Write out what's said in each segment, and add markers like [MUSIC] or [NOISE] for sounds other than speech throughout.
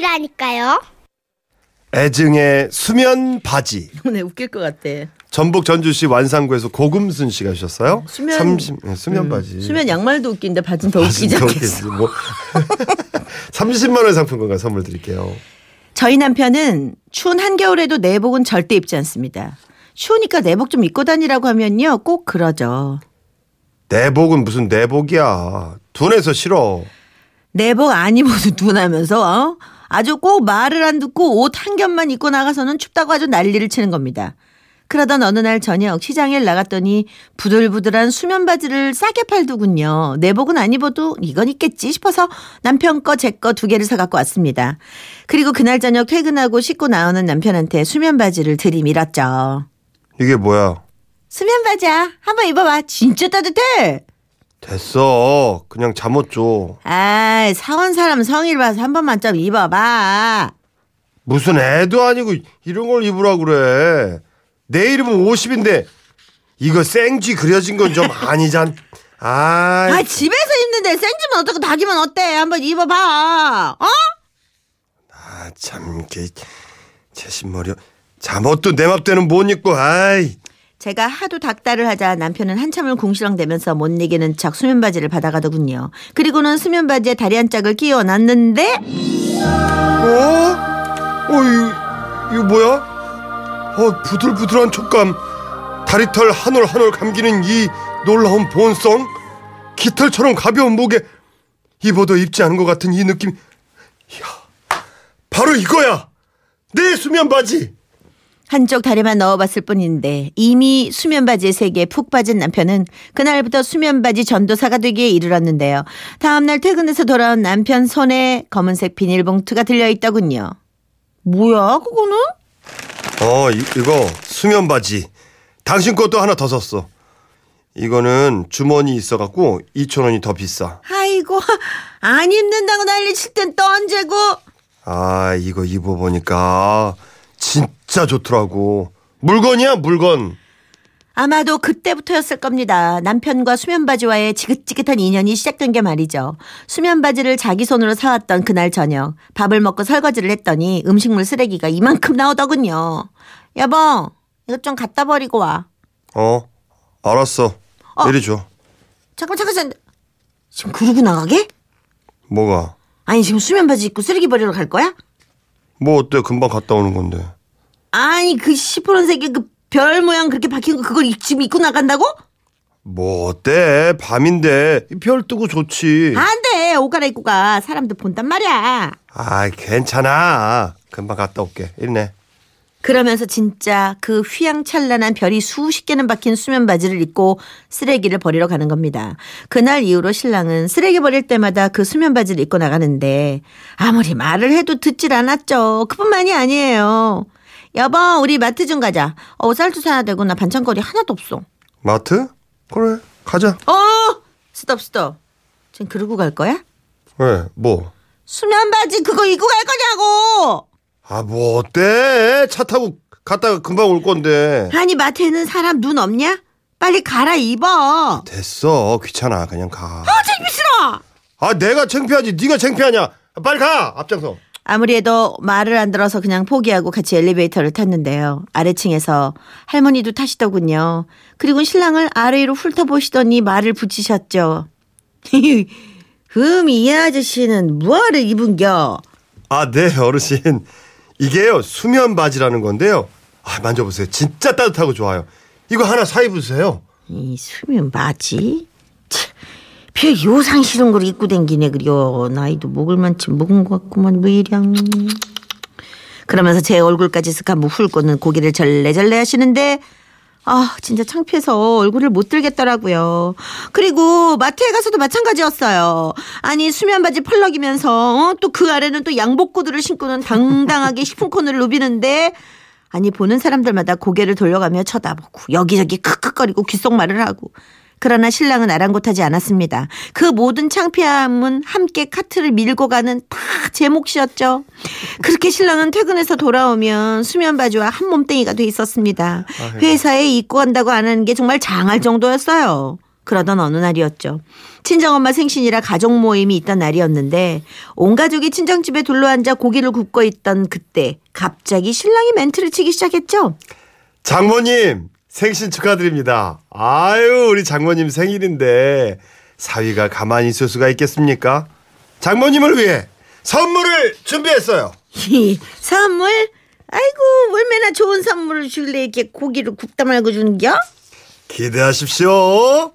바지라니까요. 애증의 수면 바지. [LAUGHS] 네, 웃길 것 같아. 전북 전주시 완산구에서 고금순 씨가 주셨어요. 수면- 30, 네, 수면 바지. 수면 양말도 웃긴데 바지는 더 웃기지 바지는 더 않겠어. 웃기지, 뭐. [LAUGHS] 30만 원 상품권과 선물 드릴게요. 저희 남편은 추운 한겨울에도 내복은 절대 입지 않습니다. 추우니까 내복 좀 입고 다니라고 하면요. 꼭 그러죠. 내복은 무슨 내복이야. 둔해서 싫어. 내복 안 입어도 [LAUGHS] 둔하면서 어? 아주 꼭 말을 안 듣고 옷 한 겹만 입고 나가서는 춥다고 아주 난리를 치는 겁니다. 그러던 어느 날 저녁 시장에 나갔더니 부들부들한 수면 바지를 싸게 팔더군요. 내복은 안 입어도 이건 있겠지 싶어서 남편 거 제 거 두 개를 사갖고 왔습니다. 그리고 그날 저녁 퇴근하고 씻고 나오는 남편한테 수면 바지를 들이밀었죠. 이게 뭐야? 수면 바지야. 한번 입어봐. 진짜 따뜻해. 됐어. 그냥 잠옷 줘. 아이 사원 사람 성일 봐서 한 번만 좀 입어봐. 무슨 애도 아니고 이런 걸 입으라 그래. 내 이름은 50인데 이거 생쥐 그려진 건 좀 [LAUGHS] 아니잖. 아, 아 집에서 입는데 생지면 어떻고 닭이면 어때? 한번 입어봐. 어? 아, 참, 개, 제신머리. 잠옷도 내 맘대는 못 입고, 아이. 제가 하도 닭다를 하자 남편은 한참을 궁시렁대면서 못 이기는 척 수면 바지를 받아가더군요. 그리고는 수면 바지에 다리 한 짝을 끼워 놨는데 어? 어, 이거, 이거 뭐야? 어, 부들부들한 촉감. 다리털 한 올 한 올 감기는 이 놀라운 보온성. 깃털처럼 가벼운 목에 입어도 입지 않은 것 같은 이 느낌. 이야, 바로 이거야! 내 수면 바지! 한쪽 다리만 넣어봤을 뿐인데 이미 수면 바지의 세계에 푹 빠진 남편은 그날부터 수면 바지 전도사가 되기에 이르렀는데요. 다음날 퇴근해서 돌아온 남편 손에 검은색 비닐봉투가 들려있더군요. 뭐야 그거는? 어, 이, 이거 수면 바지. 당신 것도 하나 더 샀어. 이거는 주머니 있어갖고 2천 원이 더 비싸. 아이고 안 입는다고 난리칠 땐 또 언제고 아, 이거 입어보니까 진짜 좋더라고. 물건이야, 물건. 아마도 그때부터였을 겁니다. 남편과 수면바지와의 지긋지긋한 인연이 시작된 게 말이죠. 수면바지를 자기 손으로 사왔던 그날 저녁 밥을 먹고 설거지를 했더니 음식물 쓰레기가 이만큼 나오더군요. 여보 이것 좀 갖다 버리고 와. 어, 알았어. 어. 이리 줘. 잠깐 잠깐 잠깐 지금 그러고 나가게? 뭐가? 아니 지금 수면바지 입고 쓰레기 버리러 갈 거야? 뭐 어때? 금방 갔다 오는 건데. 아니 그 시퍼런색의 그 별 모양 그렇게 박힌 거 그걸 입- 지금 입고 나간다고? 뭐 어때? 밤인데 별 뜨고 좋지. 안돼 옷 갈아입고 가 사람들 본단 말이야. 아, 괜찮아. 금방 갔다 올게. 이리네. 그러면서 진짜 그 휘황찬란한 별이 수십 개는 박힌 수면 바지를 입고 쓰레기를 버리러 가는 겁니다. 그날 이후로 신랑은 쓰레기 버릴 때마다 그 수면 바지를 입고 나가는데 아무리 말을 해도 듣질 않았죠. 그뿐만이 아니에요. 여보, 우리 마트 좀 가자. 어, 쌀도 사야 되고 나 반찬거리 하나도 없어. 마트? 그래. 가자. 어, 스톱 스톱. 지금 그러고 갈 거야? 왜? 뭐? 수면 바지 그거 입고 갈 거냐고. 아, 뭐 어때? 차 타고 갔다가 금방 올 건데. 아니 마트에는 사람 눈 없냐? 빨리 갈아입어. 됐어. 귀찮아. 그냥 가. 창피 싫어. 아, 내가 창피하지. 네가 창피하냐? 빨리 가. 앞장서. 아무리 해도 말을 안 들어서 그냥 포기하고 같이 엘리베이터를 탔는데요. 아래층에서 할머니도 타시더군요. 그리고 신랑을 아래로 훑어보시더니 말을 붙이셨죠. [LAUGHS] 흠, 이 아저씨는 뭐하러 입은겨? 아, 네, 어르신. 이게요, 수면 바지라는 건데요. 아, 만져보세요. 진짜 따뜻하고 좋아요. 이거 하나 사 입으세요. 이 수면 바지? 참, 별 요상 싫은 걸 입고 댕기네 그려. 나이도 먹을 만치 먹은 것 같구만 왜 이랴. 그러면서 제 얼굴까지 쓱 한번 훑고는 고개를 절레절레 하시는데 아 진짜 창피해서 얼굴을 못 들겠더라고요. 그리고 마트에 가서도 마찬가지였어요. 아니 수면 바지 펄럭이면서 어? 또그 아래는 또 양복 구두를 신고는 당당하게 식품 코너를 누비는데 아니 보는 사람들마다 고개를 돌려가며 쳐다보고 여기저기 크크거리고 귓속말을 하고 그러나 신랑은 아랑곳하지 않았습니다. 그 모든 창피함은 함께 카트를 밀고 가는 다 제 몫이었죠. 그렇게 신랑은 퇴근해서 돌아오면 수면 바지와 한 몸뚱이가 돼 있었습니다. 회사에 입고 간다고 안 하는 게 정말 장할 정도였어요. 그러던 어느 날이었죠. 친정엄마 생신이라 가족 모임이 있던 날이었는데 온 가족이 친정집에 둘러앉아 고기를 굽고 있던 그때 갑자기 신랑이 멘트를 치기 시작했죠. 장모님 생신 축하드립니다. 아유 우리 장모님 생일인데 사위가 가만히 있을 수가 있겠습니까? 장모님을 위해 선물을 준비했어요. 이 선물? 아이고 얼마나 좋은 선물을 줄래 이렇게 고기를 굽다 말고 주는겨? 기대하십시오.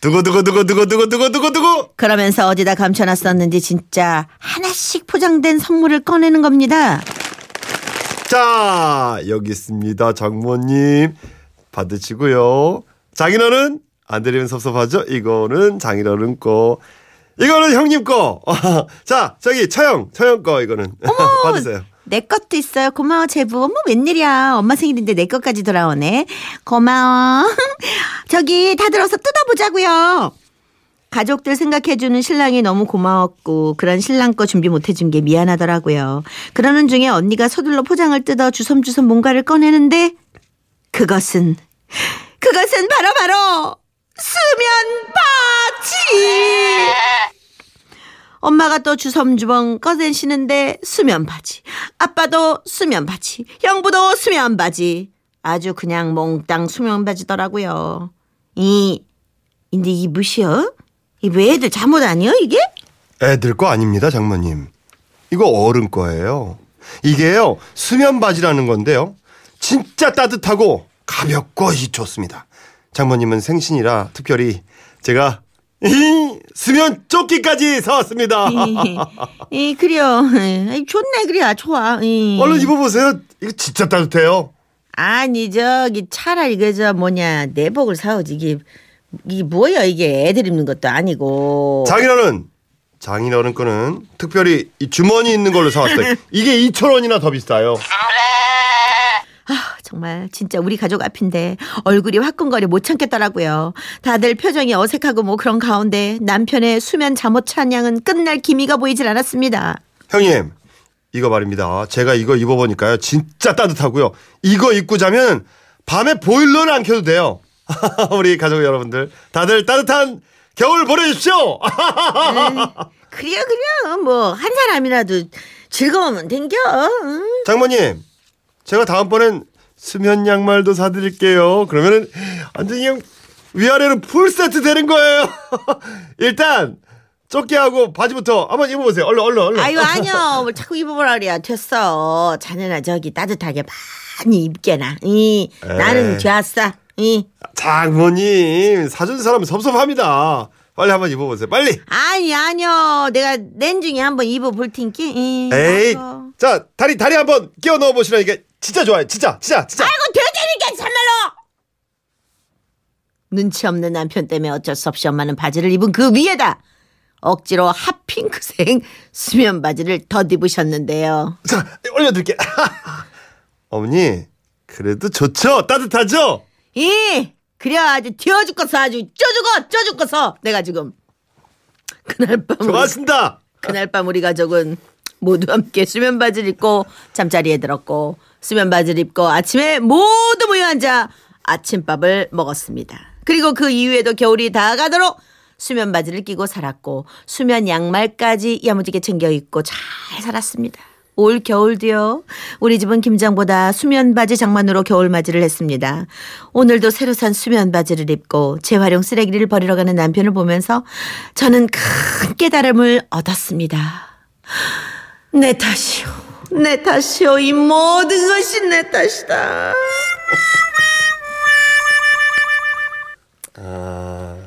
두고두고두고두고두고두고두고 그러면서 어디다 감춰놨었는지 진짜 하나씩 포장된 선물을 꺼내는 겁니다. 자 여기 있습니다 장모님 받으시고요. 장인어른 안 드리면 섭섭하죠? 이거는 장인어른 거. 이거는 형님 거. [LAUGHS] 자 저기 처형 처형 거 이거는 [LAUGHS] 받으세요. 내 것도 있어요. 고마워 제부. 어머 웬일이야. 엄마 생일인데 내 것까지 돌아오네. 고마워. [LAUGHS] 저기 다 들어서 뜯어보자고요. 가족들 생각해주는 신랑이 너무 고마웠고 그런 신랑 거 준비 못해준 게 미안하더라고요. 그러는 중에 언니가 서둘러 포장을 뜯어 주섬주섬 뭔가를 꺼내는데 그것은 그것은 바로 바로 수면 바지. 엄마가 또 주섬주섬 꺼내시는데 수면 바지. 아빠도 수면 바지. 형부도 수면 바지. 아주 그냥 몽땅 수면 바지더라고요. 이, 근데 이 무시여? 이왜 애들 잠옷 아니여 이게? 애들 거 아닙니다 장모님. 이거 어른 거예요. 이게요 수면 바지라는 건데요. 진짜 따뜻하고 가볍고 이 좋습니다. 장모님은 생신이라 특별히 제가 이 수면 조끼까지 사왔습니다. 이, 이 그래요. 이, 좋네 그래야 좋아. 이. 얼른 입어보세요. 이거 진짜 따뜻해요. 아니 저기 차라리 그저 뭐냐 내복을 사오지 이게 이게 뭐야 이게 애들 입는 것도 아니고. 장인어른 장인어른 거는 특별히 이 주머니 있는 걸로 사왔어요. 이게 2천 원이나 더 비싸요. 아, 정말 진짜 우리 가족 앞인데 얼굴이 화끈거려 못 참겠더라고요. 다들 표정이 어색하고 뭐 그런 가운데 남편의 수면 잠옷 찬양은 끝날 기미가 보이질 않았습니다. 형님 이거 말입니다. 제가 이거 입어보니까요 진짜 따뜻하고요. 이거 입고 자면 밤에 보일러를 안 켜도 돼요. [LAUGHS] 우리 가족 여러분들 다들 따뜻한 겨울 보내십시오. 그래요 그래요 뭐 한 사람이라도 즐거우면 된겨. 응. 장모님 제가 다음번엔 수면 양말도 사드릴게요. 그러면은 완전 그냥 위아래로 풀 세트 되는 거예요. [LAUGHS] 일단 조끼하고 바지부터 한번 입어보세요. 얼른 얼른 얼른. 아유 아니요 [LAUGHS] 뭘 자꾸 입어보라 그래야 됐어. 자네나 저기 따뜻하게 많이 입게나. 이 나는 좋았어. 이 장모님 사준 사람은 섭섭합니다. 빨리 한번 입어보세요. 빨리. 아니 아니요 내가 낸 중에 한번 입어볼. 이, 에이. 아이고. 자 다리 다리 한번 끼워 넣어 보시라 이게 진짜 좋아요. 진짜 진짜 진짜. 아이고 되되니까 참말로. 눈치 없는 남편 때문에 어쩔 수 없이 엄마는 바지를 입은 그 위에다 억지로 핫핑크색 수면 바지를 덧입으셨는데요. 자 올려드릴게. [LAUGHS] 어머니 그래도 좋죠. 따뜻하죠. 이 그래 아주 죽겠어 아주 쪄 죽어 쪄 죽겠어 내가 지금 그날 밤 우리, 좋아하신다. 그날 밤 우리 가족은 모두 함께 수면 바지를 입고 잠자리에 들었고 수면 바지를 입고 아침에 모두 모여 앉아 아침밥을 먹었습니다. 그리고 그 이후에도 겨울이 다가도록 수면 바지를 끼고 살았고 수면 양말까지 야무지게 챙겨 입고 잘 살았습니다. 올 겨울도요. 우리 집은 김장보다 수면 바지 장만으로 겨울 맞이를 했습니다. 오늘도 새로 산 수면 바지를 입고 재활용 쓰레기를 버리러 가는 남편을 보면서 저는 큰 깨달음을 얻었습니다. 내 탓이요. 내 탓이요. 이 모든 것이 내 탓이다.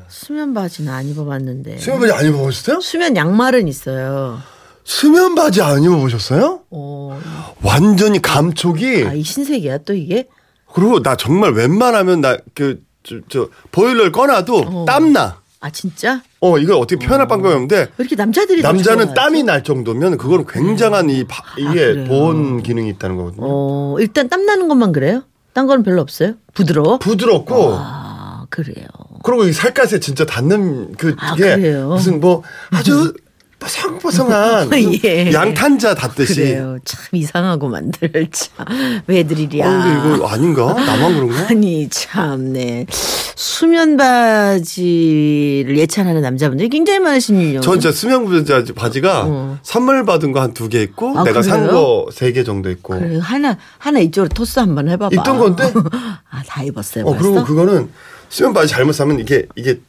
수면 바지는 안 입어봤는데. 수면 바지 안 입어보셨어요? 수면 양말은 있어요. 수면 바지 안 입어보셨어요? 어, 완전히 감촉이 아, 이 신세계야 또 이게? 그리고 나 정말 웬만하면 나 그저저 보일러를 꺼놔도 어. 땀나. 아 진짜? 어 이걸 어떻게 표현할 방법이 없는데 왜 이렇게 남자들이 더 남자는? 땀이 날 정도면 그거는 굉장한 이 바- 이게 그래요? 보온 기능이 있다는 거거든요. 어 일단 땀 나는 것만 그래요? 딴 거는 별로 없어요? 부드러워? 부드럽고 아 그래요. 그리고 이 살갗에 진짜 닿는 그 아, 게? 무슨 뭐 아주 [LAUGHS] 뽀송뽀송한 [LAUGHS] 예. 양탄자 닫듯이. 그래요. 참 이상하고 만들 참 왜들이랴. 어, 근데 이거 아닌가? 나만 그런가? [LAUGHS] 아니 참네 수면 바지를 예찬하는 남자분들이 굉장히 많으시군요. 전 진짜 수면 바지- 바지가 어. 선물 받은 거 한 두 개 있고 아, 내가 산? 거 세 개 정도 있고. 그래 하나 하나 이쪽으로 토스 한번 해봐봐. 입던 건데? [LAUGHS] 아 다 입었어요. 어 벌써? 그리고 그거는 수면 바지 잘못 사면 이게 이게 다-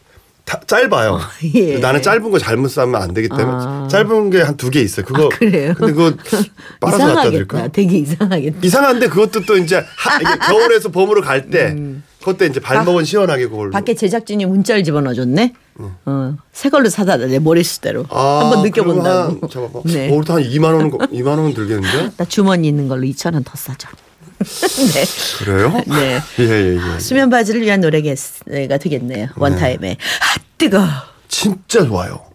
짧아요. 예. 나는 짧은 거 잘못 사면 안 되기 때문에 아. 짧은 게 한 두 개 있어요. 그거 아, 그래요? 근데 그거 [LAUGHS] 빨아서 갖다. 드릴까? 되게 이상하겠다. 이상한데 그것도 또 이제 하, 이게 [LAUGHS] 겨울에서 봄으로 갈때 그것도 이제 발목은 시원하게 그걸로. 음. 밖에 제작진이 문자를 집어넣어줬네. 어, 새 걸로 사다 내 머리수대로 아, 한번 느껴본다고. 한, 잠깐만. 네. 어, 한 2만 원, 2만 원은 들겠는데? 나 주머니 있는 걸로 2천 원 더 싸줘. [LAUGHS] 네. 그래요? 네. [LAUGHS] 예, 예, 예. 수면 바지를 위한 노래가 되겠네요. 원타임에. 아 뜨거. 진짜 좋아요.